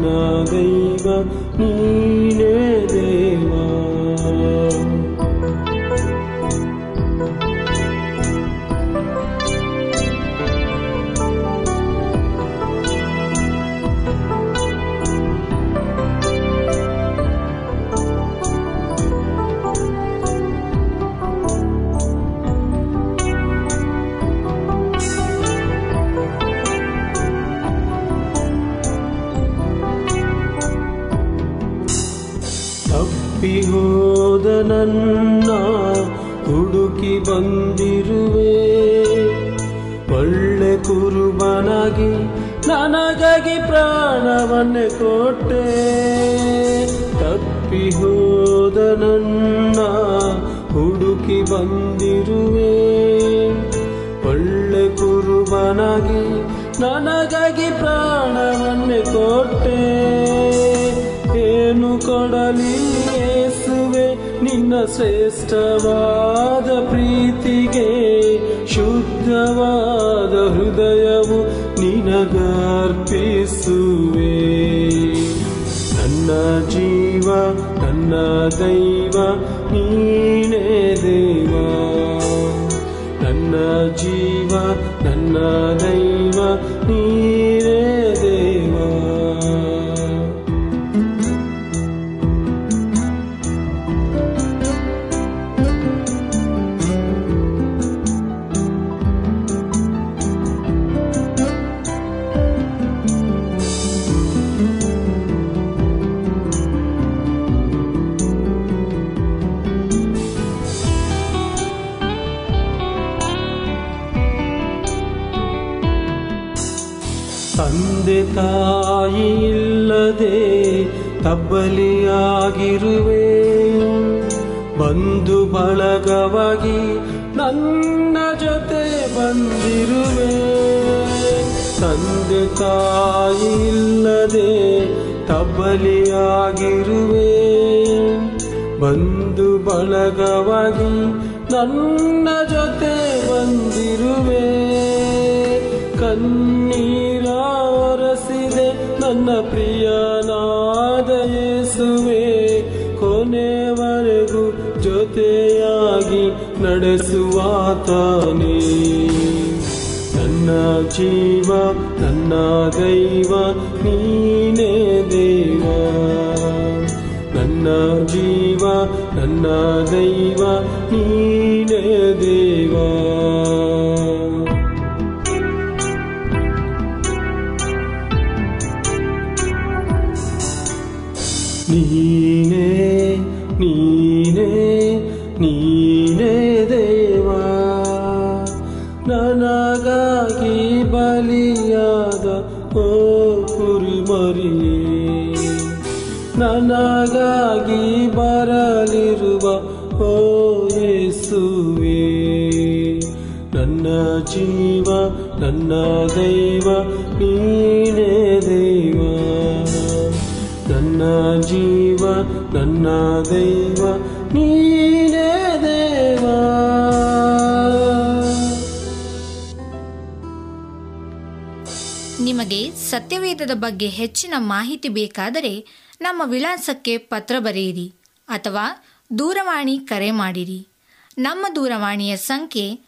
ನನ್ನ ದೈವ ನೀನೇ ದೇವ ನನ್ನ ಹುಡುಕಿ ಬಂದಿರುವೆ. ಒಳ್ಳೆ ಕುರುಬನಾಗಿ ನನಗಾಗಿ ಪ್ರಾಣವನ್ನು ಕೊಟ್ಟೆ. ತಪ್ಪಿ ಹೋದ ನನ್ನ ಹುಡುಕಿ ಬಂದಿರುವೆ. ಒಳ್ಳೆ ಕುರುಬನಾಗಿ ನನಗಾಗಿ ಪ್ರಾಣವನ್ನು ಕೊಟ್ಟೆ. ಏನು ಕೊಡಲಿ? ನಿನ್ನ ಶ್ರೇಷ್ಠವಾದ ಪ್ರೀತಿಗೆ ಶುದ್ಧವಾದ ಹೃದಯವು ನಿನಗರ್ಪಿಸುವೆ. ನನ್ನ ಜೀವ, ನನ್ನ ದೈವ, ನೀನೇ ದೇವ. ನನ್ನ ಜೀವ, ನನ್ನ ದೈವ ನೀನೇ ತಂದೆ ತಾಯಿ ಇಲ್ಲದೆ ತಬ್ಬಲಿಯಾಗಿರುವೆ. ಬಂದು ಬಳಗವಾಗಿ ನನ್ನ ಜೊತೆ ಬಂದಿರುವೆ. ತಂದೆ ತಾಯಿ ಇಲ್ಲದೆ ತಬ್ಬಲಿಯಾಗಿರುವೆ. ಬಂದು ಬಳಗವಾಗಿ ನನ್ನ ಪ್ರಿಯನಾದ ಯೇಸುವೆ, ಕೊನೆವರೆಗೂ ಜೊತೆಯಾಗಿ ನಡೆಸುವಾತನೇ. ನನ್ನ ಜೀವ, ನನ್ನ ದೈವ, ನೀನೇ ದೇವ. ನನ್ನ ಜೀವ, ನನ್ನ ದೈವ, ನೀನೇ ದೇವ. ಜೀವ, ನನ್ನ ದೈವ, ನೀನೇ ದೈವ. ನನ್ನ ಜೀವ, ನನ್ನ ದೈವ, ನೀನೇ ದೇವ. ನಿಮಗೆ ಸತ್ಯವೇದದ ಬಗ್ಗೆ ಹೆಚ್ಚಿನ ಮಾಹಿತಿ ಬೇಕಾದರೆ ನಮ್ಮ ವಿಳಾಸಕ್ಕೆ ಪತ್ರ ಬರೆಯಿರಿ ಅಥವಾ ದೂರವಾಣಿ ಕರೆ ಮಾಡಿರಿ. ನಮ್ಮ ದೂರವಾಣಿಯ ಸಂಖ್ಯೆ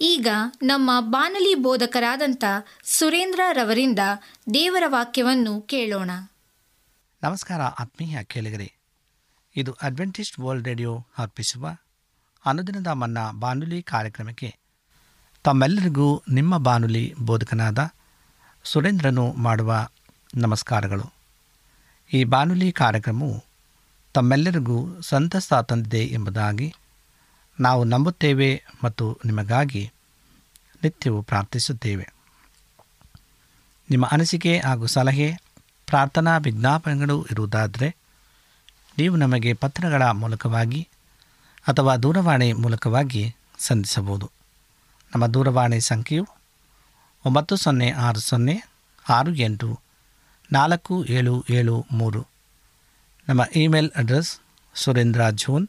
ಈಗ ನಮ್ಮ ಬಾನಲಿ ಬೋಧಕರಾದಂಥ ಸುರೇಂದ್ರ ರವರಿಂದ ದೇವರ ವಾಕ್ಯವನ್ನು ಕೇಳೋಣ. ನಮಸ್ಕಾರ ಆತ್ಮೀಯ ಕೇಳಿಗರೆ. ಇದು ಅಡ್ವೆಂಟಿಸ್ಟ್ ವರ್ಲ್ಡ್ ರೇಡಿಯೋ ಅರ್ಪಿಸುವ ಅನುದಿನದ ಮನ್ನ ಬಾನುಲಿ ಕಾರ್ಯಕ್ರಮಕ್ಕೆ ತಮ್ಮೆಲ್ಲರಿಗೂ ನಿಮ್ಮ ಬಾನುಲಿ ಬೋಧಕನಾದ ಸುರೇಂದ್ರನು ಮಾಡುವ ನಮಸ್ಕಾರಗಳು. ಈ ಬಾನುಲಿ ಕಾರ್ಯಕ್ರಮವು ತಮ್ಮೆಲ್ಲರಿಗೂ ಸಂತಸ ತಂದಿದೆ ಎಂಬುದಾಗಿ ನಾವು ನಂಬುತ್ತೇವೆ ಮತ್ತು ನಿಮಗಾಗಿ ನಿತ್ಯವೂ ಪ್ರಾರ್ಥಿಸುತ್ತೇವೆ. ನಿಮ್ಮ ಅನಿಸಿಕೆ ಹಾಗೂ ಸಲಹೆ, ಪ್ರಾರ್ಥನಾ ವಿಜ್ಞಾಪನೆಗಳು ಇರುವುದಾದರೆ ನೀವು ನಮಗೆ ಪತ್ರಗಳ ಮೂಲಕವಾಗಿ ಅಥವಾ ದೂರವಾಣಿ ಮೂಲಕವಾಗಿ ಸಂಧಿಸಬಹುದು. ನಮ್ಮ ದೂರವಾಣಿ ಸಂಖ್ಯೆಯು ಒಂಬತ್ತು ಸೊನ್ನೆ ಆರು ಸೊನ್ನೆ ಆರು ಎಂಟು ನಾಲ್ಕು ಏಳು ಏಳು ಮೂರು. ನಮ್ಮ email address Surendra John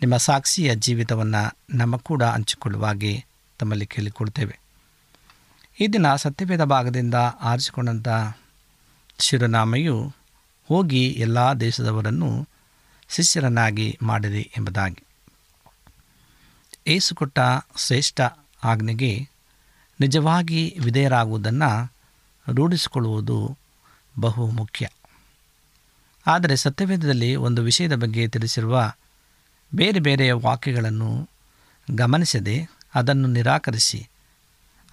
ನಿಮ್ಮ ಸಾಕ್ಷಿಯ ಜೀವಿತವನ್ನು ನಮ್ಮ ಕೂಡ ಹಂಚಿಕೊಳ್ಳುವಾಗೆ ತಮ್ಮಲ್ಲಿ ಕೇಳಿಕೊಳ್ತೇವೆ. ಈ ದಿನ ಸತ್ಯವೇದ ಭಾಗದಿಂದ ಆರಿಸಿಕೊಂಡಂಥ ಶಿರನಾಮೆಯು ಹೋಗಿ ಎಲ್ಲ ದೇಶದವರನ್ನು ಶಿಷ್ಯರನ್ನಾಗಿ ಮಾಡಿರಿ ಎಂಬುದಾಗಿ. ಏಸು ಕೊಟ್ಟ ಶ್ರೇಷ್ಠ ಆಜ್ಞೆಗೆ ನಿಜವಾಗಿ ವಿಧೇಯರಾಗುವುದನ್ನು ರೂಢಿಸಿಕೊಳ್ಳುವುದು ಬಹು ಮುಖ್ಯ ಆದರೆ ಸತ್ಯವೇದದಲ್ಲಿ ಒಂದು ವಿಷಯದ ಬಗ್ಗೆ ತಿಳಿಸಿರುವ ಬೇರೆ ಬೇರೆ ವಾಕ್ಯಗಳನ್ನು ಗಮನಿಸದೆ ಅದನ್ನು ನಿರಾಕರಿಸಿ.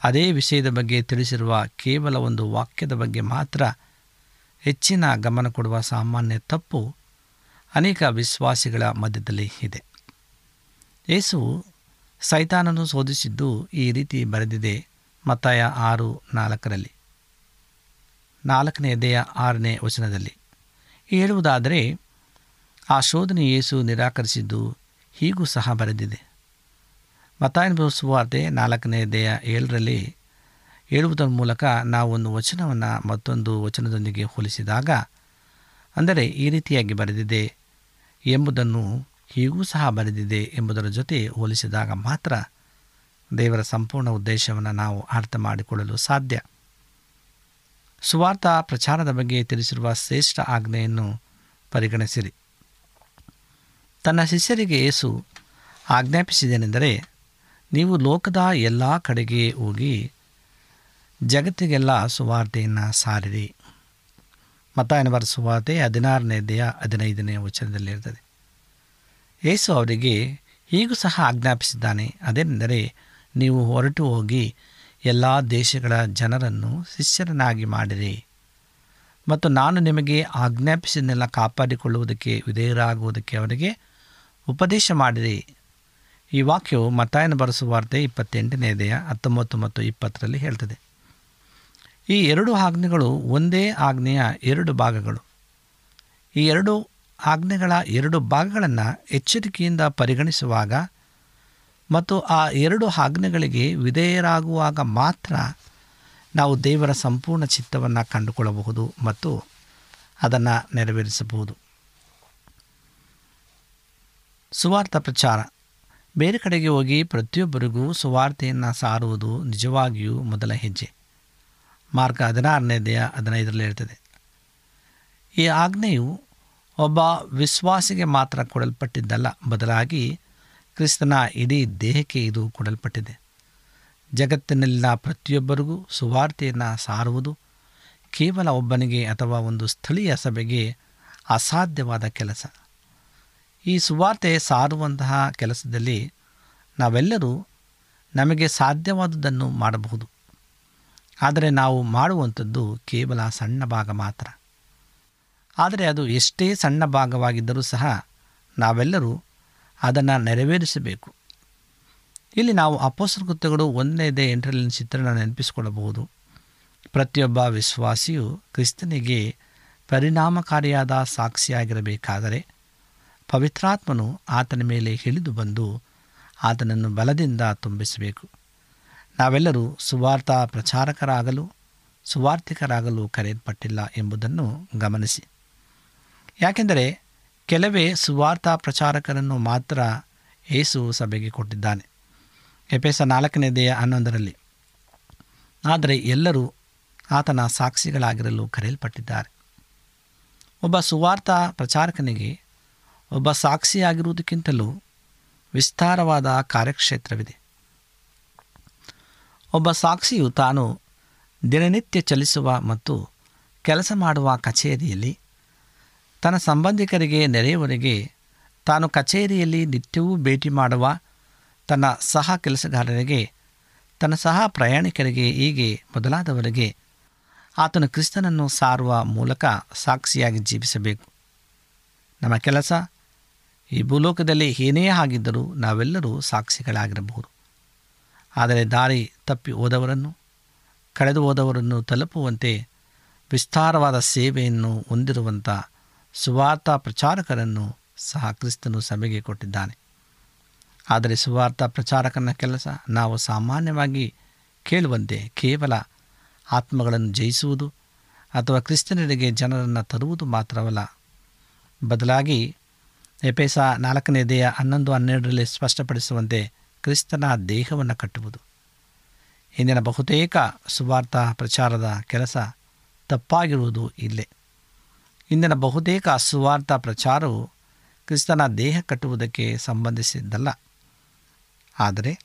ಅದೇ ವಿಷಯದ ಬಗ್ಗೆ ತಿಳಿಸಿರುವ ಕೇವಲ ಒಂದು ವಾಕ್ಯದ ಬಗ್ಗೆ ಮಾತ್ರ ಹೆಚ್ಚಿನ ಗಮನ ಕೊಡುವ ಸಾಮಾನ್ಯ ತಪ್ಪು ಅನೇಕ ವಿಶ್ವಾಸಿಗಳ ಮಧ್ಯದಲ್ಲಿ ಇದೆ. ಯೇಸುವು ಸೈತಾನನ್ನು ಶೋಧಿಸಿದ್ದು ಈ ರೀತಿ ಬರೆದಿದೆ ಮತ್ತಾಯ ಆರು ನಾಲ್ಕರಲ್ಲಿ. ನಾಲ್ಕನೆಯದೆಯ ಆರನೇ ವಚನದಲ್ಲಿ. ಹೇಳುವುದಾದರೆ ಆ ಶೋಧನೆ ಯೇಸು ನಿರಾಕರಿಸಿದ್ದು ಹೀಗೂ ಸಹ ಬರೆದಿದೆ. ಮತಾಯನ ಸುವಾರ್ತೆ ದೇಹ ಏಳರಲ್ಲಿ ಹೇಳುವುದರ ಮೂಲಕ ನಾವು ಒಂದು ವಚನವನ್ನು ಮತ್ತೊಂದು ವಚನದೊಂದಿಗೆ ಹೋಲಿಸಿದಾಗ, ಅಂದರೆ ಈ ರೀತಿಯಾಗಿ ಬರೆದಿದೆ, ಎಂಬುದನ್ನು ಹೀಗೂ ಸಹ ಬರೆದಿದೆ ಎಂಬುದರ ಜೊತೆ ಹೋಲಿಸಿದಾಗ ಮಾತ್ರ ದೇವರ ಸಂಪೂರ್ಣ ಉದ್ದೇಶವನ್ನು ನಾವು ಅರ್ಥ ಮಾಡಿಕೊಳ್ಳಲು ಸಾಧ್ಯ. ಸುವಾರ್ಥ ಪ್ರಚಾರದ ಬಗ್ಗೆ ತಿಳಿಸಿರುವ ಶ್ರೇಷ್ಠ ಆಜ್ಞೆಯನ್ನು ಪರಿಗಣಿಸಿರಿ. ತನ್ನ ಶಿಷ್ಯರಿಗೆ ಯೇಸು ಆಜ್ಞಾಪಿಸಿದೇನೆಂದರೆ ನೀವು ಲೋಕದ ಎಲ್ಲ ಕಡೆಗೆ ಹೋಗಿ ಜಗತ್ತಿಗೆಲ್ಲ ಸುವಾರ್ತೆಯನ್ನು ಸಾರಿರಿ. ಮತಾಯನವರ ಸುವಾರ್ತೆ ಹದಿನಾರನೇದೆಯ ಹದಿನೈದನೇ ವಚನದಲ್ಲಿ ಇರ್ತದೆ ಯೇಸು ಅವರಿಗೆ ಹೀಗೂ ಸಹ ಆಜ್ಞಾಪಿಸಿದ್ದಾನೆ, ಅದೇನೆಂದರೆ ನೀವು ಹೊರಟು ಹೋಗಿ ಎಲ್ಲ ದೇಶಗಳ ಜನರನ್ನು ಶಿಷ್ಯರನ್ನಾಗಿ ಮಾಡಿರಿ. ಮತ್ತು ನಾನು ನಿಮಗೆ ಆಜ್ಞಾಪಿಸಿದನ್ನೆಲ್ಲ ಕಾಪಾಡಿಕೊಳ್ಳುವುದಕ್ಕೆ ವಿಧೇಯರಾಗುವುದಕ್ಕೆ ಅವರಿಗೆ ಉಪದೇಶ ಮಾಡಿರಿ. ಈ ವಾಕ್ಯವು ಮತಾಯನ ಬರೆಸುವಾರ್ತೆ ಇಪ್ಪತ್ತೆಂಟನೇದೆಯ ಹತ್ತೊಂಬತ್ತು ಮತ್ತು ಇಪ್ಪತ್ತರಲ್ಲಿ ಹೇಳ್ತದೆ. ಈ ಎರಡು ಆಜ್ಞೆಗಳು ಒಂದೇ ಆಜ್ಞೆಯ ಎರಡು ಭಾಗಗಳು. ಈ ಎರಡು ಆಜ್ಞೆಗಳ ಎರಡು ಭಾಗಗಳನ್ನು ಎಚ್ಚರಿಕೆಯಿಂದ ಪರಿಗಣಿಸುವಾಗ ಮತ್ತು ಆ ಎರಡು ಆಜ್ಞೆಗಳಿಗೆ ವಿಧೇಯರಾಗುವಾಗ ಮಾತ್ರ ನಾವು ದೇವರ ಸಂಪೂರ್ಣ ಚಿತ್ತವನ್ನು ಕಂಡುಕೊಳ್ಳಬಹುದು ಮತ್ತು ಅದನ್ನು ನೆರವೇರಿಸಬಹುದು. ಸುವಾರ್ಥ ಪ್ರಚಾರ. ಬೇರೆ ಕಡೆಗೆ ಹೋಗಿ ಪ್ರತಿಯೊಬ್ಬರಿಗೂ ಸುವಾರ್ತೆಯನ್ನು ಸಾರುವುದು ನಿಜವಾಗಿಯೂ ಮೊದಲ ಹೆಜ್ಜೆ. ಮಾರ್ಗ ಹದಿನಾರನೇದೆಯ ಹದಿನೈದರಲ್ಲಿ ಇರ್ತದೆ ಈ ಆಜ್ಞೆಯು ಒಬ್ಬ ವಿಶ್ವಾಸಿಗೆ ಮಾತ್ರ ಕೊಡಲ್ಪಟ್ಟಿದ್ದಲ್ಲ, ಬದಲಾಗಿ ಕ್ರಿಸ್ತನ ಇಡೀ ದೇಹಕ್ಕೆ ಇದು ಕೊಡಲ್ಪಟ್ಟಿದೆ. ಜಗತ್ತಿನಲ್ಲಿನ ಪ್ರತಿಯೊಬ್ಬರಿಗೂ ಸುವಾರ್ತೆಯನ್ನು ಸಾರುವುದು ಕೇವಲ ಒಬ್ಬನಿಗೆ ಅಥವಾ ಒಂದು ಸ್ಥಳೀಯ ಸಭೆಗೆ ಅಸಾಧ್ಯವಾದ ಕೆಲಸ. ಈ ಸುವಾರ್ತೆ ಸಾರುವಂತಹ ಕೆಲಸದಲ್ಲಿ ನಾವೆಲ್ಲರೂ ನಮಗೆ ಸಾಧ್ಯವಾದುದನ್ನು ಮಾಡಬಹುದು. ಆದರೆ ನಾವು ಮಾಡುವಂಥದ್ದು ಕೇವಲ ಸಣ್ಣ ಭಾಗ ಮಾತ್ರ. ಆದರೆ ಅದು ಎಷ್ಟೇ ಸಣ್ಣ ಭಾಗವಾಗಿದ್ದರೂ ಸಹ ನಾವೆಲ್ಲರೂ ಅದನ್ನು ನೆರವೇರಿಸಬೇಕು. ಇಲ್ಲಿ ನಾವು ಅಪೋಸರ ಕೃತ್ಯಗಳು ಒಂದನೇದೇ ಎಂಟರಲ್ಲಿನ ಚಿತ್ರಣ ನೆನಪಿಸಿಕೊಳ್ಳಬಹುದು. ಪ್ರತಿಯೊಬ್ಬ ವಿಶ್ವಾಸಿಯು ಕ್ರಿಸ್ತನಿಗೆ ಪರಿಣಾಮಕಾರಿಯಾದ ಸಾಕ್ಷಿಯಾಗಿರಬೇಕಾದರೆ ಪವಿತ್ರಾತ್ಮನು ಆತನ ಮೇಲೆ ಇಳಿದು ಬಂದು ಆತನನ್ನು ಬಲದಿಂದ ತುಂಬಿಸಬೇಕು. ನಾವೆಲ್ಲರೂ ಸುವಾರ್ಥ ಪ್ರಚಾರಕರಾಗಲು, ಸುವಾರ್ಥಿಕರಾಗಲು ಕರೆಯಲ್ಪಟ್ಟಿಲ್ಲ ಎಂಬುದನ್ನು ಗಮನಿಸಿ. ಯಾಕೆಂದರೆ ಕೆಲವೇ ಸುವಾರ್ಥ ಪ್ರಚಾರಕರನ್ನು ಮಾತ್ರ ಏಸು ಸಭೆಗೆ ಕೊಟ್ಟಿದ್ದಾನೆ. ಎಪೇಸ ನಾಲ್ಕನೇ ದೇಹ ಹನ್ನೊಂದರಲ್ಲಿ, ಆದರೆ ಎಲ್ಲರೂ ಆತನ ಸಾಕ್ಷಿಗಳಾಗಿರಲು ಕರೆಯಲ್ಪಟ್ಟಿದ್ದಾರೆ. ಒಬ್ಬ ಸುವಾರ್ಥ ಪ್ರಚಾರಕನಿಗೆ ಒಬ್ಬ ಸಾಕ್ಷಿಯಾಗಿರುವುದಕ್ಕಿಂತಲೂ ವಿಸ್ತಾರವಾದ ಕಾರ್ಯಕ್ಷೇತ್ರವಿದೆ. ಒಬ್ಬ ಸಾಕ್ಷಿಯು ತಾನು ದಿನನಿತ್ಯ ಚಲಿಸುವ ಮತ್ತು ಕೆಲಸ ಮಾಡುವ ಕಚೇರಿಯಲ್ಲಿ, ತನ್ನ ಸಂಬಂಧಿಕರಿಗೆ ನೆರೆಯವರಿಗೆ ತಾನು ಕಚೇರಿಯಲ್ಲಿ ನಿತ್ಯವೂ ಭೇಟಿ ಮಾಡುವ ತನ್ನ ಸಹ ಕೆಲಸಗಾರರಿಗೆ, ತನ್ನ ಸಹ ಪ್ರಯಾಣಿಕರಿಗೆ, ಹೀಗೆ ಮೊದಲಾದವರಿಗೆ ಆತನು ಕ್ರಿಸ್ತನನ್ನು ಸಾರುವ ಮೂಲಕ ಸಾಕ್ಷಿಯಾಗಿ ಜೀವಿಸಬೇಕು. ನಮ್ಮ ಕೆಲಸ ಈ ಭೂಲೋಕದಲ್ಲಿ ಏನೇ ಆಗಿದ್ದರೂ ನಾವೆಲ್ಲರೂ ಸಾಕ್ಷಿಗಳಾಗಿರಬಹುದು. ಆದರೆ ದಾರಿ ತಪ್ಪಿ ಹೋದವರನ್ನು, ಕಳೆದು ಹೋದವರನ್ನು ತಲುಪುವಂತೆ ವಿಸ್ತಾರವಾದ ಸೇವೆಯನ್ನು ಹೊಂದಿರುವಂಥ ಸುವಾರ್ಥ ಪ್ರಚಾರಕರನ್ನು ಸಹ ಕ್ರಿಸ್ತನು ಸಭೆಗೆ ಕೊಟ್ಟಿದ್ದಾನೆ. ಆದರೆ ಸುವಾರ್ಥ ಪ್ರಚಾರಕನ ಕೆಲಸ ನಾವು ಸಾಮಾನ್ಯವಾಗಿ ಕೇಳುವಂತೆ ಕೇವಲ ಆತ್ಮಗಳನ್ನು ಜಯಿಸುವುದು ಅಥವಾ ಕ್ರಿಸ್ತನರಿಗೆ ಜನರನ್ನು ತರುವುದು ಮಾತ್ರವಲ್ಲ. ಬದಲಾಗಿ ಎಪೇಸ ನಾಲ್ಕನೇ ದೇಹ ಹನ್ನೊಂದು ಹನ್ನೆರಡರಲ್ಲಿ ಸ್ಪಷ್ಟಪಡಿಸುವಂತೆ ಕ್ರಿಸ್ತನ ದೇಹವನ್ನು ಕಟ್ಟುವುದು. ಇಂದಿನ ಬಹುತೇಕ ಸುವಾರ್ಥ ಪ್ರಚಾರದ ಕೆಲಸ ತಪ್ಪಾಗಿರುವುದು ಇಲ್ಲೇ. ಇಂದಿನ ಬಹುತೇಕ ಸುವಾರ್ಥ ಪ್ರಚಾರವು ಕ್ರಿಸ್ತನ ದೇಹ ಕಟ್ಟುವುದಕ್ಕೆ ಸಂಬಂಧಿಸಿದ್ದಲ್ಲ. ಆದರೆ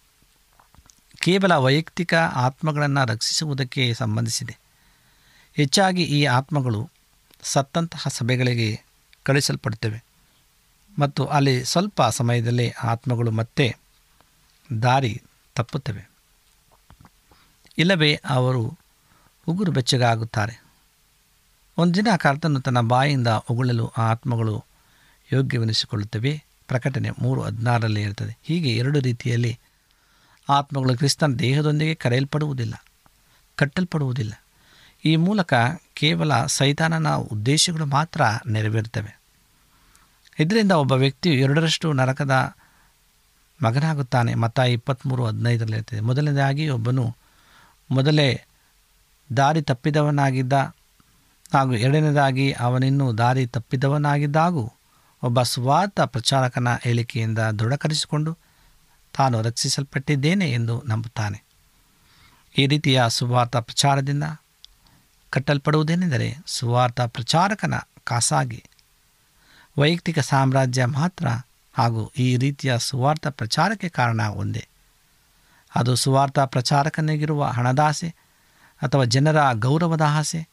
ಕೇವಲ ವೈಯಕ್ತಿಕ ಆತ್ಮಗಳನ್ನು ರಕ್ಷಿಸುವುದಕ್ಕೆ ಸಂಬಂಧಿಸಿದೆ. ಹೆಚ್ಚಾಗಿ ಈ ಆತ್ಮಗಳು ಸತ್ತಂತಹ ಸಭೆಗಳಿಗೆ ಕಳಿಸಲ್ಪಡ್ತವೆ ಮತ್ತು ಅಲ್ಲಿ ಸ್ವಲ್ಪ ಸಮಯದಲ್ಲಿ ಆತ್ಮಗಳು ಮತ್ತೆ ದಾರಿ ತಪ್ಪುತ್ತವೆ. ಇಲ್ಲವೇ ಅವರು ಉಗುರು ಬೆಚ್ಚಗಾಗುತ್ತಾರೆ. ಒಂದು ದಿನ ಕರ್ತನು ತನ್ನ ಬಾಯಿಂದ ಉಗುಳಲು ಆ ಆತ್ಮಗಳು ಯೋಗ್ಯವೆನಿಸಿಕೊಳ್ಳುತ್ತವೆ. ಪ್ರಕಟಣೆ ಮೂರು ಹದಿನಾರರಲ್ಲಿ ಇರ್ತದೆ ಹೀಗೆ ಎರಡು ರೀತಿಯಲ್ಲಿ ಆತ್ಮಗಳು ಕ್ರಿಸ್ತನ ದೇಹದೊಂದಿಗೆ ಕರೆಯಲ್ಪಡುವುದಿಲ್ಲ, ಕಟ್ಟಲ್ಪಡುವುದಿಲ್ಲ. ಈ ಮೂಲಕ ಕೇವಲ ಸೈತಾನನ ಉದ್ದೇಶಗಳು ಮಾತ್ರ ನೆರವೇರುತ್ತವೆ. ಇದರಿಂದ ಒಬ್ಬ ವ್ಯಕ್ತಿಯು ಎರಡರಷ್ಟು ನರಕದ ಮಗನಾಗುತ್ತಾನೆ. ಮತ್ತ ಇಪ್ಪತ್ತ್ಮೂರು ಹದಿನೈದರಲ್ಲಿ ಇರ್ತದೆ. ಮೊದಲನೇದಾಗಿ ಒಬ್ಬನು ಮೊದಲೇ ದಾರಿ ತಪ್ಪಿದವನಾಗಿದ್ದ ಹಾಗೂ ಎರಡನೇದಾಗಿ ಅವನಿನ್ನೂ ದಾರಿ ತಪ್ಪಿದವನಾಗಿದ್ದಾಗೂ ಒಬ್ಬ ಸ್ವಾರ್ಥ ಪ್ರಚಾರಕನ ಹೇಳಿಕೆಯಿಂದ ದೃಢಕರಿಸಿಕೊಂಡು ತಾನು ರಕ್ಷಿಸಲ್ಪಟ್ಟಿದ್ದೇನೆ ಎಂದು ನಂಬುತ್ತಾನೆ. ಈ ರೀತಿಯ ಸುವಾರ್ಥ ಪ್ರಚಾರದಿಂದ ಕಟ್ಟಲ್ಪಡುವುದೇನೆಂದರೆ ಸುವಾರ್ಥ ಪ್ರಚಾರಕನ ಖಾಸಾಗಿ ವೈಯಕ್ತಿಕ ಸಾಮ್ರಾಜ್ಯ ಮಾತ್ರ ಹಾಗೂ ಈ ರೀತಿಯ ಸುವಾರ್ಥ ಪ್ರಚಾರಕ್ಕೆ ಕಾರಣ ಒಂದೇ. ಅದು ಸುವಾರ್ಥ ಪ್ರಚಾರಕನಿಗಿರುವ ಹಣದಾಸೆ ಅಥವಾ ಜನರ ಗೌರವದ ಆಸೆ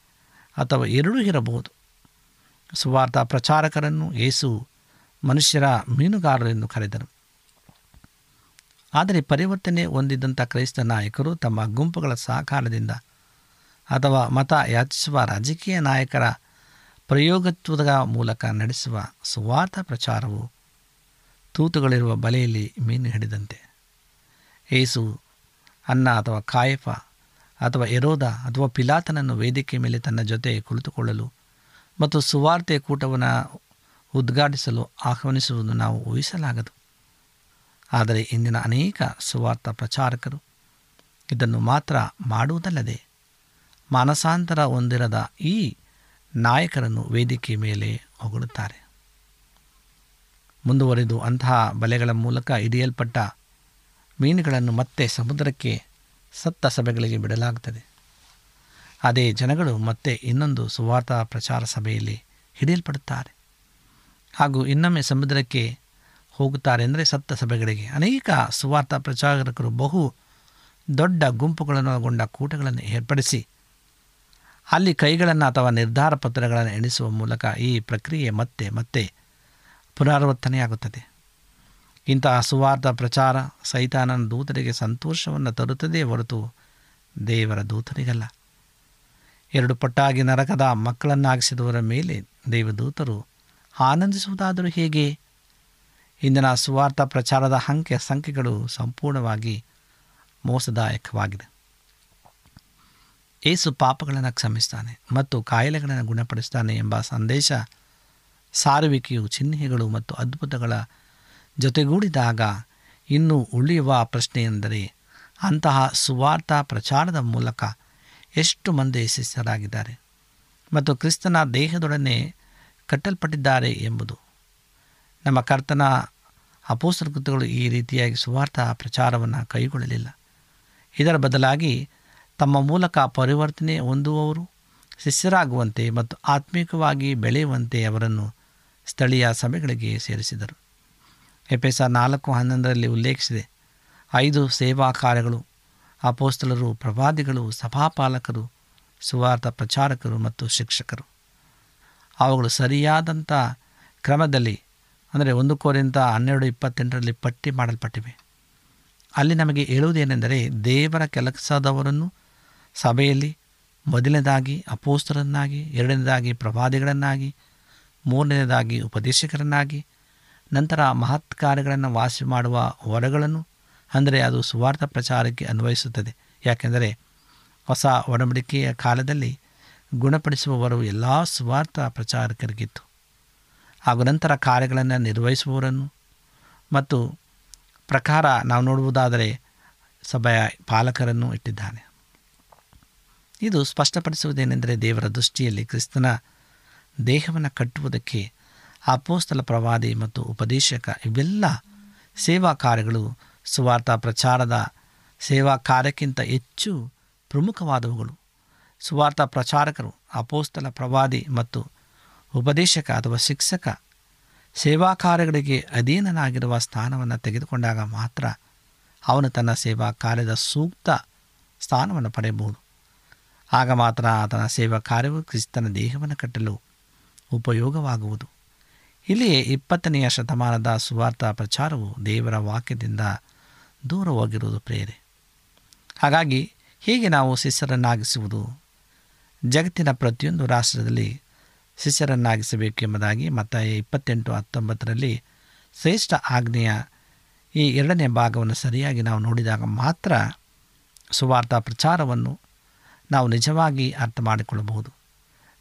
ಅಥವಾ ಎರಡೂ ಇರಬಹುದು. ಸುವಾರ್ಥ ಪ್ರಚಾರಕರನ್ನು ಯೇಸು ಮನುಷ್ಯರ ಮೀನುಗಾರರೆಂದು ಕರೆದರು. ಆದರೆ ಪರಿವರ್ತನೆ ಹೊಂದಿದ್ದಂಥ ಕ್ರೈಸ್ತ ನಾಯಕರು ತಮ್ಮ ಗುಂಪುಗಳ ಸಹಕಾರದಿಂದ ಅಥವಾ ಮತ ಯಾಚಿಸುವ ರಾಜಕೀಯ ನಾಯಕರ ಪ್ರಯೋಗತ್ವದ ಮೂಲಕ ನಡೆಸುವ ಸುವಾರ್ಥ ಪ್ರಚಾರವು ತೂತುಗಳಿರುವ ಬಲೆಯಲ್ಲಿ ಮೀನು ಹಿಡಿದಂತೆ. ಏಸು, ಅನ್ನ ಅಥವಾ ಕಾಯಫ ಅಥವಾ ಎರೋದ ಅಥವಾ ಪಿಲಾತನನ್ನು ವೇದಿಕೆ ಮೇಲೆ ತನ್ನ ಜೊತೆ ಕುಳಿತುಕೊಳ್ಳಲು ಮತ್ತು ಸುವಾರ್ತೆ ಕೂಟವನ್ನು ಉದ್ಘಾಟಿಸಲು ಆಹ್ವಾನಿಸುವುದು ನಾವು ಊಹಿಸಲಾಗದು. ಆದರೆ ಇಂದಿನ ಅನೇಕ ಸುವಾರ್ಥ ಪ್ರಚಾರಕರು ಇದನ್ನು ಮಾತ್ರ ಮಾಡುವುದಲ್ಲದೆ ಮಾನಸಾಂತರ ಹೊಂದಿರದ ಈ ನಾಯಕರನ್ನು ವೇದಿಕೆ ಮೇಲೆ ಹೊಗಳುತ್ತಾರೆ. ಮುಂದುವರೆದು ಅಂತಹ ಬಲೆಗಳ ಮೂಲಕ ಹಿಡಿಯಲ್ಪಟ್ಟ ಮೀನುಗಳನ್ನು ಮತ್ತೆ ಸಮುದ್ರಕ್ಕೆ ಸತ್ತ ಸಭೆಗಳಿಗೆ ಬಿಡಲಾಗುತ್ತದೆ. ಅದೇ ಜನಗಳು ಮತ್ತೆ ಇನ್ನೊಂದು ಸುವಾರ್ಥ ಪ್ರಚಾರ ಸಭೆಯಲ್ಲಿ ಹಿಡಿಯಲ್ಪಡುತ್ತಾರೆ. ಹಾಗೂ ಇನ್ನೊಮ್ಮೆ ಸಮುದ್ರಕ್ಕೆ ಹೋಗುತ್ತಾರೆ ಅಂದರೆ ಸತ್ತ ಸಭೆಗಳಿಗೆ ಅನೇಕ ಸುವಾರ್ಥ ಪ್ರಚಾರಕರು ಬಹು ದೊಡ್ಡ ಗುಂಪುಗಳನ್ನು ಒಳಗೊಂಡ ಕೂಟಗಳನ್ನು ಏರ್ಪಡಿಸಿ ಅಲ್ಲಿ ಕೈಗಳನ್ನು ಅಥವಾ ನಿರ್ಧಾರ ಪತ್ರಗಳನ್ನು ಎಣಿಸುವ ಮೂಲಕ ಈ ಪ್ರಕ್ರಿಯೆ ಮತ್ತೆ ಮತ್ತೆ ಪುನರಾವರ್ತನೆಯಾಗುತ್ತದೆ ಇಂತಹ ಸುವಾರ್ಥ ಪ್ರಚಾರ ಸೈತಾನನ ದೂತರಿಗೆ ಸಂತೋಷವನ್ನು ತರುತ್ತದೆ ಹೊರತು ದೇವರ ದೂತರಿಗಲ್ಲ. ಎರಡು ಪಟ್ಟಾಗಿ ನರಕದ ಮಕ್ಕಳನ್ನಾಗಿಸಿದವರ ಮೇಲೆ ದೇವದೂತರು ಆನಂದಿಸುವುದಾದರೂ ಹೇಗೆ? ಇಂದಿನ ಸುವಾರ್ಥ ಪ್ರಚಾರದ ಅಂಕೆ ಸಂಖ್ಯೆಗಳು ಸಂಪೂರ್ಣವಾಗಿ ಮೋಸದಾಯಕವಾಗಿದೆ. ಏಸು ಪಾಪಗಳನ್ನು ಕ್ಷಮಿಸ್ತಾನೆ ಮತ್ತು ಕಾಯಿಲೆಗಳನ್ನು ಗುಣಪಡಿಸ್ತಾನೆ ಎಂಬ ಸಂದೇಶ ಸಾರುವಿಕೆಯು ಚಿಹ್ನೆಗಳು ಮತ್ತು ಅದ್ಭುತಗಳ ಜೊತೆಗೂಡಿದಾಗ ಇನ್ನೂ ಉಳಿಯುವ ಪ್ರಶ್ನೆಯೆಂದರೆ ಅಂತಹ ಸುವಾರ್ಥ ಪ್ರಚಾರದ ಮೂಲಕ ಎಷ್ಟು ಮಂದಿ ಯಶಸ್ಸರಾಗಿದ್ದಾರೆ ಮತ್ತು ಕ್ರಿಸ್ತನ ದೇಹದೊಡನೆ ಕಟ್ಟಲ್ಪಟ್ಟಿದ್ದಾರೆ ಎಂಬುದು. ನಮ್ಮ ಕರ್ತನ ಅಪೋಸ್ತಲ ಕೃತ್ಯಗಳು ಈ ರೀತಿಯಾಗಿ ಸುವಾರ್ಥ ಪ್ರಚಾರವನ್ನು ಕೈಗೊಳ್ಳಲಿಲ್ಲ. ಇದರ ಬದಲಾಗಿ ತಮ್ಮ ಮೂಲಕ ಪರಿವರ್ತನೆ ಹೊಂದುವವರು, ಶಿಷ್ಯರಾಗುವಂತೆ ಮತ್ತು ಆತ್ಮಿಕವಾಗಿ ಬೆಳೆಯುವಂತೆ ಅವರನ್ನು ಸ್ಥಳೀಯ ಸಭೆಗಳಿಗೆ ಸೇರಿಸಿದರು. ಎಪೆಸ ನಾಲ್ಕು ಹನ್ನೊಂದರಲ್ಲಿ ಉಲ್ಲೇಖಿಸಿದೆ, ಐದು ಸೇವಾ ಕಾರ್ಯಗಳು, ಅಪೋಸ್ತಲರು, ಪ್ರವಾದಿಗಳು, ಸಭಾಪಾಲಕರು ಸುವಾರ್ಥ ಪ್ರಚಾರಕರು ಮತ್ತು ಶಿಕ್ಷಕರು. ಅವುಗಳು ಸರಿಯಾದಂಥ ಕ್ರಮದಲ್ಲಿ, ಅಂದರೆ ಒಂದು ಕೋರಿಂದ ಹನ್ನೆರಡು ಇಪ್ಪತ್ತೆಂಟರಲ್ಲಿ ಪಟ್ಟಿ ಮಾಡಲ್ಪಟ್ಟಿವೆ. ಅಲ್ಲಿ ನಮಗೆ ಹೇಳುವುದೇನೆಂದರೆ, ದೇವರ ಕೆಲಸದವರನ್ನು ಸಭೆಯಲ್ಲಿ ಮೊದಲನೇದಾಗಿ ಅಪೋಸ್ತರನ್ನಾಗಿ ಎರಡನೇದಾಗಿ ಪ್ರವಾದಿಗಳನ್ನಾಗಿ, ಮೂರನೇದಾಗಿ ಉಪದೇಶಕರನ್ನಾಗಿ, ನಂತರ ಮಹತ್ ಕಾರ್ಯಗಳನ್ನು ವಾಸಿ ಮಾಡುವ ಹೊರಗಳನ್ನು ಅಂದರೆ ಅದು ಸುವಾರ್ಥ ಪ್ರಚಾರಕ್ಕೆ ಅನ್ವಯಿಸುತ್ತದೆ. ಯಾಕೆಂದರೆ ಹೊಸ ಒಡಂಬಡಿಕೆಯ ಕಾಲದಲ್ಲಿ ಗುಣಪಡಿಸುವವರು ಎಲ್ಲ ಸುವಾರ್ಥ ಪ್ರಚಾರಕರಿಗಿತ್ತು. ಹಾಗೂ ನಂತರ ಕಾರ್ಯಗಳನ್ನು ನಿರ್ವಹಿಸುವವರನ್ನು. ಮತ್ತು ಪ್ರಕಾರ ನಾವು ನೋಡುವುದಾದರೆ ಸಭೆಯ ಪಾಲಕರನ್ನು ಇಟ್ಟಿದ್ದಾನೆ. ಇದು ಸ್ಪಷ್ಟಪಡಿಸುವುದೇನೆಂದರೆ ದೇವರ ದೃಷ್ಟಿಯಲ್ಲಿ ಕ್ರಿಸ್ತನ ದೇಹವನ್ನು ಕಟ್ಟುವುದಕ್ಕೆ ಅಪೋಸ್ತಲ ಪ್ರವಾದಿ ಮತ್ತು ಉಪದೇಶಕ ಇವೆಲ್ಲ ಸೇವಾ ಕಾರ್ಯಗಳು ಸುವಾರ್ಥ ಪ್ರಚಾರದ ಸೇವಾ ಕಾರ್ಯಕ್ಕಿಂತ ಹೆಚ್ಚು ಪ್ರಮುಖವಾದವುಗಳು. ಸುವಾರ್ಥ ಪ್ರಚಾರಕರು, ಅಪೋಸ್ತಲ ಪ್ರವಾದಿ ಮತ್ತು ಉಪದೇಶಕ ಅಥವಾ ಶಿಕ್ಷಕ ಸೇವಾ ಕಾರ್ಯಗಳಿಗೆ ಅಧೀನನಾಗಿರುವ ಸ್ಥಾನವನ್ನು ತೆಗೆದುಕೊಂಡಾಗ ಮಾತ್ರ ಅವನು ತನ್ನ ಸೇವಾ ಕಾರ್ಯದ ಸೂಕ್ತ ಸ್ಥಾನವನ್ನು ಪಡೆಯಬಹುದು. ಆಗ ಮಾತ್ರ ಆತನ ಸೇವಾ ಕಾರ್ಯವು ಕ್ರಿಸ್ತನ ದೇಹವನ್ನು ಕಟ್ಟಲು ಉಪಯೋಗವಾಗುವುದು. ಇಲ್ಲಿಯೇ ಇಪ್ಪತ್ತನೆಯ ಶತಮಾನದ ಸುವಾರ್ಥ ಪ್ರಚಾರವು ದೇವರ ವಾಕ್ಯದಿಂದ ದೂರ ಹೋಗಿರುವುದು ಪ್ರೇರೆ ಹಾಗಾಗಿ ಹೀಗೆ ನಾವು ಶಿಷ್ಯರನ್ನಾಗಿಸುವುದು ಜಗತ್ತಿನ ಪ್ರತಿಯೊಂದು ರಾಷ್ಟ್ರದಲ್ಲಿ ಶಿಷ್ಯರನ್ನಾಗಿಸಬೇಕೆಂಬುದಾಗಿ ಮತ್ತು ಇಪ್ಪತ್ತೆಂಟು ಹತ್ತೊಂಬತ್ತರಲ್ಲಿ ಶ್ರೇಷ್ಠ ಆಗ್ನೆಯ ಈ ಎರಡನೇ ಭಾಗವನ್ನು ಸರಿಯಾಗಿ ನಾವು ನೋಡಿದಾಗ ಮಾತ್ರ ಸುವಾರ್ಥ ಪ್ರಚಾರವನ್ನು ನಾವು ನಿಜವಾಗಿ ಅರ್ಥ ಮಾಡಿಕೊಳ್ಳಬಹುದು.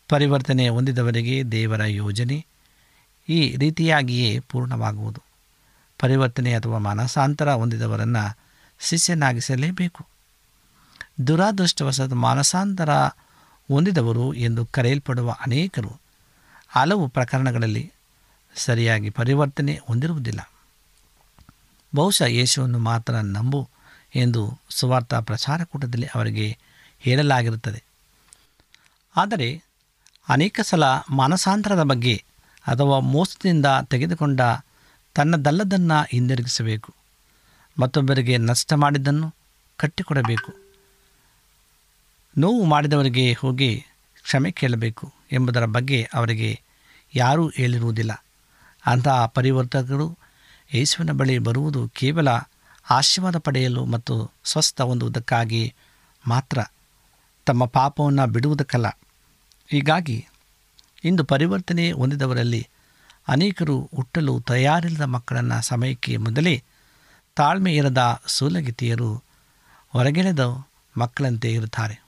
ಪರಿವರ್ತನೆ ಹೊಂದಿದವರಿಗೆ ದೇವರ ಯೋಜನೆ ಈ ರೀತಿಯಾಗಿಯೇ ಪೂರ್ಣವಾಗುವುದು. ಪರಿವರ್ತನೆ ಅಥವಾ ಮಾನಸಾಂತರ ಹೊಂದಿದವರನ್ನು ಶಿಷ್ಯನಾಗಿಸಲೇಬೇಕು. ದುರಾದೃಷ್ಟವಶಾತ್ ಮಾನಸಾಂತರ ಹೊಂದಿದವರು ಎಂದು ಕರೆಯಲ್ಪಡುವ ಅನೇಕರು ಹಲವು ಪ್ರಕರಣಗಳಲ್ಲಿ ಸರಿಯಾಗಿ ಪರಿವರ್ತನೆ ಹೊಂದಿರುವುದಿಲ್ಲ. ಬಹುಶಃ ಯೇಸುವನ್ನು ಮಾತ್ರ ನಂಬು ಎಂದು ಸುವಾರ್ಥ ಪ್ರಚಾರಕೂಟದಲ್ಲಿ ಅವರಿಗೆ ಹೇಳಲಾಗಿರುತ್ತದೆ. ಆದರೆ ಅನೇಕ ಸಲ ಮಾನಸಾಂತರದ ಬಗ್ಗೆ ಅಥವಾ ಮೋಸದಿಂದ ತೆಗೆದುಕೊಂಡ ತನ್ನದಲ್ಲದನ್ನು ಹಿಂದಿರುಗಿಸಬೇಕು. ಮತ್ತೊಬ್ಬರಿಗೆ ನಷ್ಟ ಮಾಡಿದ್ದನ್ನು ಕಟ್ಟಿಕೊಡಬೇಕು. ನೋವು ಮಾಡಿದವರಿಗೆ ಹೋಗಿ ಕ್ಷಮೆ ಕೇಳಬೇಕು ಎಂಬುದರ ಬಗ್ಗೆ ಅವರಿಗೆ ಯಾರೂ ಹೇಳಿರುವುದಿಲ್ಲ. ಅಂತಹ ಪರಿವರ್ತಕರು ಯೇಸುವಿನ ಬಳಿ ಬರುವುದು ಕೇವಲ ಆಶೀರ್ವಾದ ಪಡೆಯಲು ಮತ್ತು ಸ್ವಸ್ಥ ಹೊಂದುವುದಕ್ಕಾಗಿ ಮಾತ್ರ. ತಮ್ಮ ಪಾಪವನ್ನು ಬಿಡುವುದಕ್ಕಲ್ಲ. ಹೀಗಾಗಿ ಇಂದು ಪರಿವರ್ತನೆ ಹೊಂದಿದವರಲ್ಲಿ ಅನೇಕರು ಹುಟ್ಟಲು ತಯಾರಿಲ್ಲದ ಮಕ್ಕಳನ್ನು ಸಮಯಕ್ಕೆ ಮೊದಲೇ ತಾಳ್ಮೆ ಇರದ ಸೂಲಗಿತಿಯರು ಹೊರಗೆಳೆದ ಮಕ್ಕಳಂತೆ ಇರುತ್ತಾರೆ.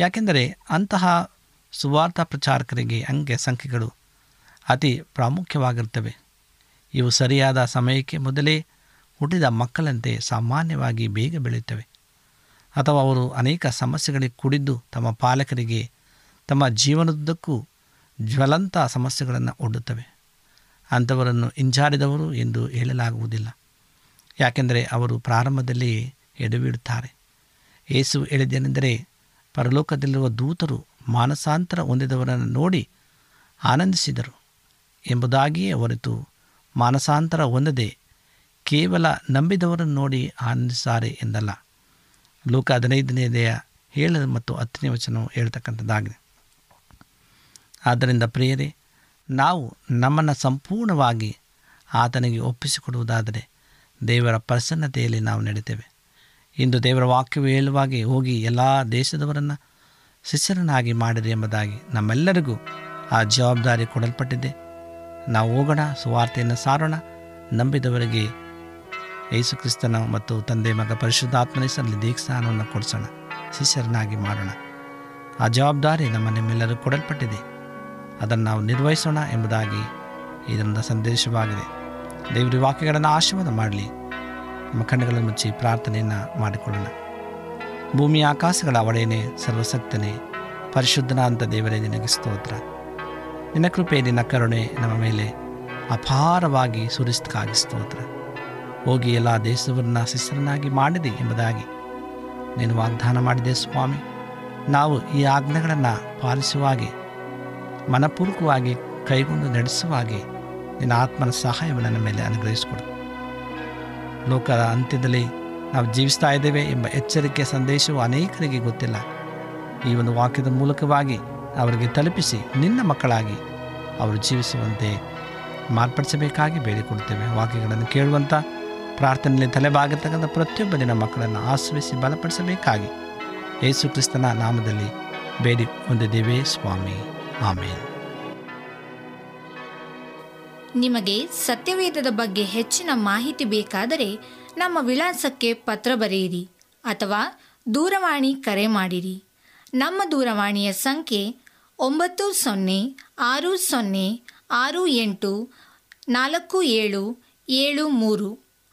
ಯಾಕೆಂದರೆ ಅಂತಹ ಸುವಾರ್ಥ ಪ್ರಚಾರಕರಿಗೆ ಅಂಕೆ ಸಂಖ್ಯೆಗಳು ಅತಿ ಪ್ರಾಮುಖ್ಯವಾಗಿರುತ್ತವೆ. ಇವು ಸರಿಯಾದ ಸಮಯಕ್ಕೆ ಮೊದಲೇ ಹುಟ್ಟಿದ ಮಕ್ಕಳಂತೆ ಸಾಮಾನ್ಯವಾಗಿ ಬೇಗ ಬೆಳೆಯುತ್ತವೆ. ಅಥವಾ ಅವರು ಅನೇಕ ಸಮಸ್ಯೆಗಳಿಗೆ ಕುಡಿದು ತಮ್ಮ ಪಾಲಕರಿಗೆ ತಮ್ಮ ಜೀವನದುದ್ದಕ್ಕೂ ಜ್ವಲಂತ ಸಮಸ್ಯೆಗಳನ್ನು ಒಡ್ಡುತ್ತವೆ. ಅಂಥವರನ್ನು ಹಿಂಜಾರಿದವರು ಎಂದು ಹೇಳಲಾಗುವುದಿಲ್ಲ. ಯಾಕೆಂದರೆ ಅವರು ಪ್ರಾರಂಭದಲ್ಲಿ ಎಡವಿಡುತ್ತಾರೆ. ಏಸು ಹೇಳಿದ್ದೇನೆಂದರೆ ಪರಲೋಕದಲ್ಲಿರುವ ದೂತರು ಮಾನಸಾಂತರ ಹೊಂದಿದವರನ್ನು ನೋಡಿ ಆನಂದಿಸಿದರು ಎಂಬುದಾಗಿಯೇ ಹೊರತು ಮಾನಸಾಂತರ ಹೊಂದದೆ ಕೇವಲ ನಂಬಿದವರನ್ನು ನೋಡಿ ಆನಂದಿಸುತ್ತಾರೆ ಎಂದಲ್ಲ. ಲೋಕ ದೇಹ ಏಳು ಮತ್ತು ಹತ್ತನೇ ವಚನವು ಹೇಳ್ತಕ್ಕಂಥದ್ದಾಗಿದೆ. ಆದ್ದರಿಂದ ಪ್ರಿಯರೇ, ನಾವು ನಮ್ಮನ್ನು ಸಂಪೂರ್ಣವಾಗಿ ಆತನಿಗೆ ಒಪ್ಪಿಸಿಕೊಡುವುದಾದರೆ ದೇವರ ಪ್ರಸನ್ನತೆಯಲ್ಲಿ ನಾವು ನಡೀತೇವೆ. ಇಂದು ದೇವರ ವಾಕ್ಯವು ಹೇಳುವಾಗೆ ಹೋಗಿ ಎಲ್ಲ ದೇಶದವರನ್ನು ಶಿಷ್ಯರನ್ನಾಗಿ ಮಾಡಿರಿ ಎಂಬುದಾಗಿ ನಮ್ಮೆಲ್ಲರಿಗೂ ಆ ಜವಾಬ್ದಾರಿ ಕೊಡಲ್ಪಟ್ಟಿದೆ. ನಾವು ಹೋಗೋಣ, ಸುವಾರ್ತೆಯನ್ನು ಸಾರೋಣ, ನಂಬಿದವರಿಗೆ ಯೇಸು ಕ್ರಿಸ್ತನ ಮತ್ತು ತಂದೆ ಮಗ ಪರಿಶುದ್ಧಾತ್ಮನ ದೀಕ್ಷಾನವನ್ನು ಕೊಡಿಸೋಣ. ಶಿಷ್ಯರನ್ನಾಗಿ ಮಾಡೋಣ. ಆ ಜವಾಬ್ದಾರಿ ನಮ್ಮ ನಿಮ್ಮೆಲ್ಲರೂ ಕೊಡಲ್ಪಟ್ಟಿದೆ. ಅದನ್ನು ನಾವು ನಿರ್ವಹಿಸೋಣ ಎಂಬುದಾಗಿ ಇದರಿಂದ ಸಂದೇಶವಾಗಿದೆ. ದೇವರ ವಾಕ್ಯಗಳನ್ನು ಆಶೀರ್ವಾದ ಮಾಡಲಿ. ನಮ್ಮ ಕಣ್ಣುಗಳನ್ನು ಮುಚ್ಚಿ ಪ್ರಾರ್ಥನೆಯನ್ನು ಮಾಡಿಕೊಳ್ಳೋಣ. ಭೂಮಿ ಆಕಾಶಗಳ ಒಡೆಯನೇ, ಸರ್ವಸಕ್ತನೇ ಪರಿಶುದ್ಧನಾದಂಥ ದೇವರೇ, ನಿನಗೆ ಸ್ತೋತ್ರ. ನಿನ್ನ ಕೃಪೆ, ನಿನ್ನ ಕರುಣೆ ನಮ್ಮ ಮೇಲೆ ಅಪಾರವಾಗಿ ಸುರಿಸ್ತಕ್ಕಾಗಿ ಸ್ತೋತ್ರ. ಹೋಗಿ ಎಲ್ಲ ದೇಶವನ್ನು ಶಿಷ್ಯರನ್ನಾಗಿ ಮಾಡಿದೆ ಎಂಬುದಾಗಿ. ನೀನು ವಾಗ್ದಾನ ಮಾಡಿದೆ ಸ್ವಾಮಿ. ನಾವು ಈ ಆಜ್ಞೆಗಳನ್ನು ಪಾಲಿಸುವಾಗೆ, ಮನಪೂರ್ವಕವಾಗಿ ಕೈಗೊಂಡು ನಡೆಸುವಾಗೆ ನಿನ್ನ ಆತ್ಮನ ಸಹಾಯವನ್ನು ನನ್ನ ಮೇಲೆ ಅನುಗ್ರಹಿಸಿಕೊಡು. ಲೋಕದ ಅಂತ್ಯದಲ್ಲಿ ನಾವು ಜೀವಿಸ್ತಾ ಇದ್ದೇವೆ ಎಂಬ ಎಚ್ಚರಿಕೆ ಸಂದೇಶವು ಅನೇಕರಿಗೆ ಗೊತ್ತಿಲ್ಲ. ಈ ಒಂದು ವಾಕ್ಯದ ಮೂಲಕವಾಗಿ ಅವರಿಗೆ ತಲುಪಿಸಿ ನಿನ್ನ ಮಕ್ಕಳಾಗಿ ಅವರು ಜೀವಿಸುವಂತೆ ಮಾರ್ಪಡಿಸಬೇಕಾಗಿ ಬೇಡಿಕೊಡ್ತೇವೆ ವಾಕ್ಯಗಳನ್ನು ಕೇಳುವಂಥ ಪ್ರಾರ್ಥನೆಯಲ್ಲಿ ತಲೆಬಾಗಿರ್ತಕ್ಕಂಥ ಪ್ರತಿಯೊಬ್ಬ ದಿನ ಮಕ್ಕಳನ್ನು ಆಶ್ರಯಿಸಿ ಬಲಪಡಿಸಬೇಕಾಗಿ ಯೇಸು ಕ್ರಿಸ್ತನ ನಾಮದಲ್ಲಿ ಬೇಡಿ ಹೊಂದಿದ್ದೇವೆ, ಸ್ವಾಮಿ. ಆಮೇಲೆ ನಿಮಗೆ ಸತ್ಯವೇದದ ಬಗ್ಗೆ ಹೆಚ್ಚಿನ ಮಾಹಿತಿ ಬೇಕಾದರೆ ನಮ್ಮ ವಿಳಾಸಕ್ಕೆ ಪತ್ರ ಬರೆಯಿರಿ ಅಥವಾ ದೂರವಾಣಿ ಕರೆ ಮಾಡಿರಿ. ನಮ್ಮ ದೂರವಾಣಿಯ ಸಂಖ್ಯೆ ಒಂಬತ್ತು ಸೊನ್ನೆ ಆರು ಸೊನ್ನೆ ಆರು ಎಂಟು ನಾಲ್ಕು ಏಳು ಏಳು ಮೂರು.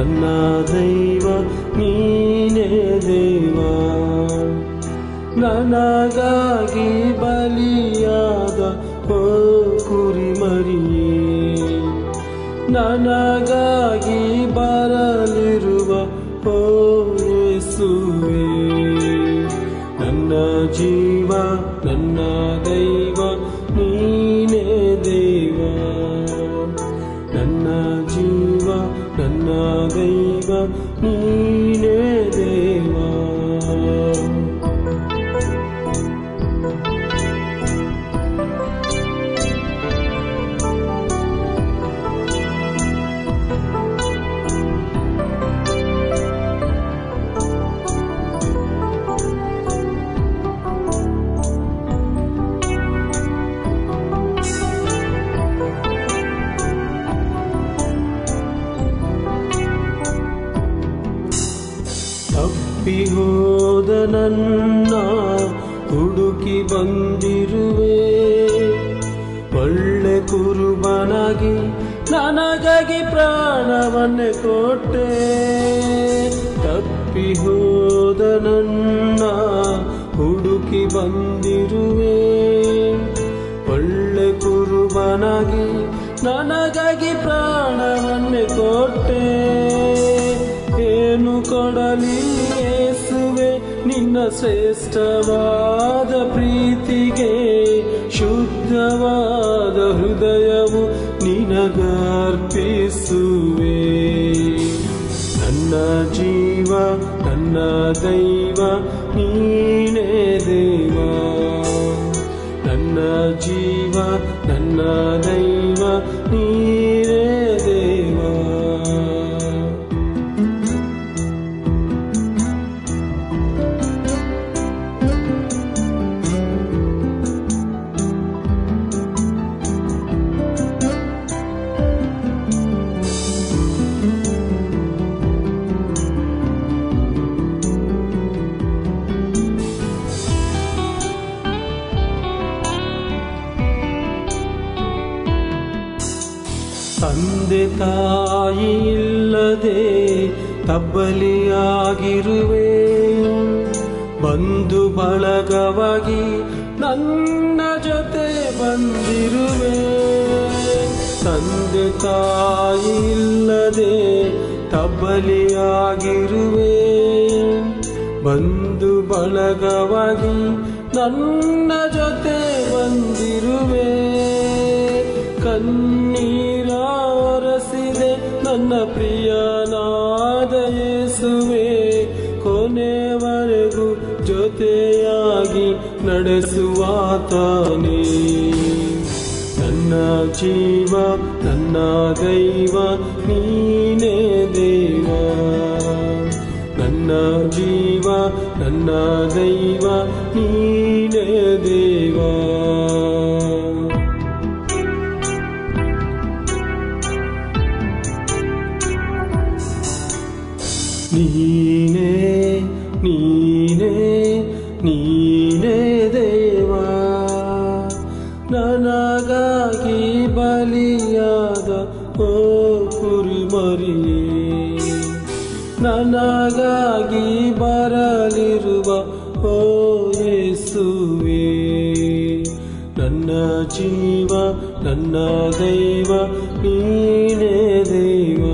ನನ್ನ ದೈವ ನೀನೇ ದೇವ ನನಗಾಗಿ ತಪ್ಪಿ ಹೋದ ನನ್ನ ಹುಡುಕಿ ಬಂದಿರುವೆ. ಒಳ್ಳೆ ಕುರುಬನಾಗಿ ನನಗಾಗಿ ಪ್ರಾಣವನ್ನೇ ಕೊಟ್ಟೆ. ತಪ್ಪಿ ಹೋದ ನನ್ನ ಹುಡುಕಿ ಬಂದಿರುವೆ. ಒಳ್ಳೆ ಕುರುಬನಾಗಿ ನನಗಾಗಿ ಪ್ರಾಣವನ್ನೇ ಕೊಟ್ಟೆ. ಏನು ನಿನ್ನ ಶ್ರೇಷ್ಠವಾದ ಪ್ರೀತಿಗೆ ಶುದ್ಧವಾದ ಹೃದಯವು ನಿನಗರ್ಪಿಸುವೆ. ನನ್ನ ಜೀವ, ನನ್ನ ದೈವ, ನೀನೇ ದೇವ. ನನ್ನ ಜೀವ, ನನ್ನ ದೈವ ನೀನೇ ತಬ್ಬಲಿಯಾಗಿರುವೆ ಬಂದು ಬಳಗವಾಗಿ ನನ್ನ ಜೊತೆ ಬಂದಿರುವೆ. ಕಣ್ಣೀರ ಒರೆಸಿದೆ ನನ್ನ ಪ್ರಿಯನಾದ ಯೇಸುವೆ. ಕೊನೆವರೆಗೂ ಜೊತೆಯಾಗಿ ನಡೆಸುವಾತನೇ. ನನ್ನ ಜೀವ, ನನ್ನ ದೈವ ನೀನೇ ದೈವ ನೀನೇ ನೀನೇ ನೀನೇ ನೀನೇ ನನಗಾಗಿ ಬಲಿಯಾದ ಓ ನನಗಾಗಿ ಬರಲಿರುವ ಜೀವ ನನ್ನ ದೈವ ನೀನೇ ದೈವ.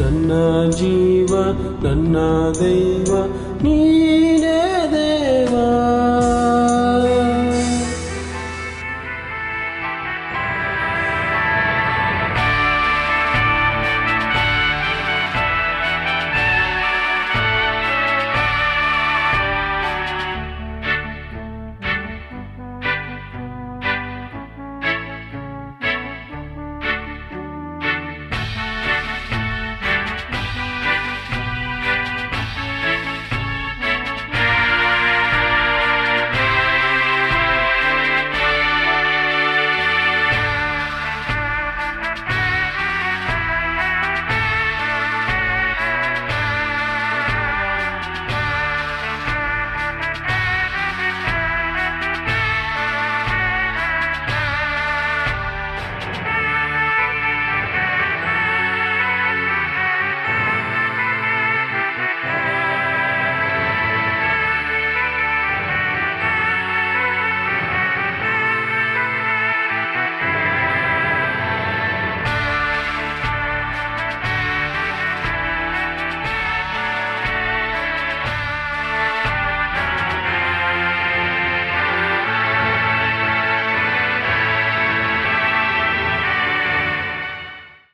ನನ್ನ ಜೀವ ನನ್ನ ದೈವ ನೀ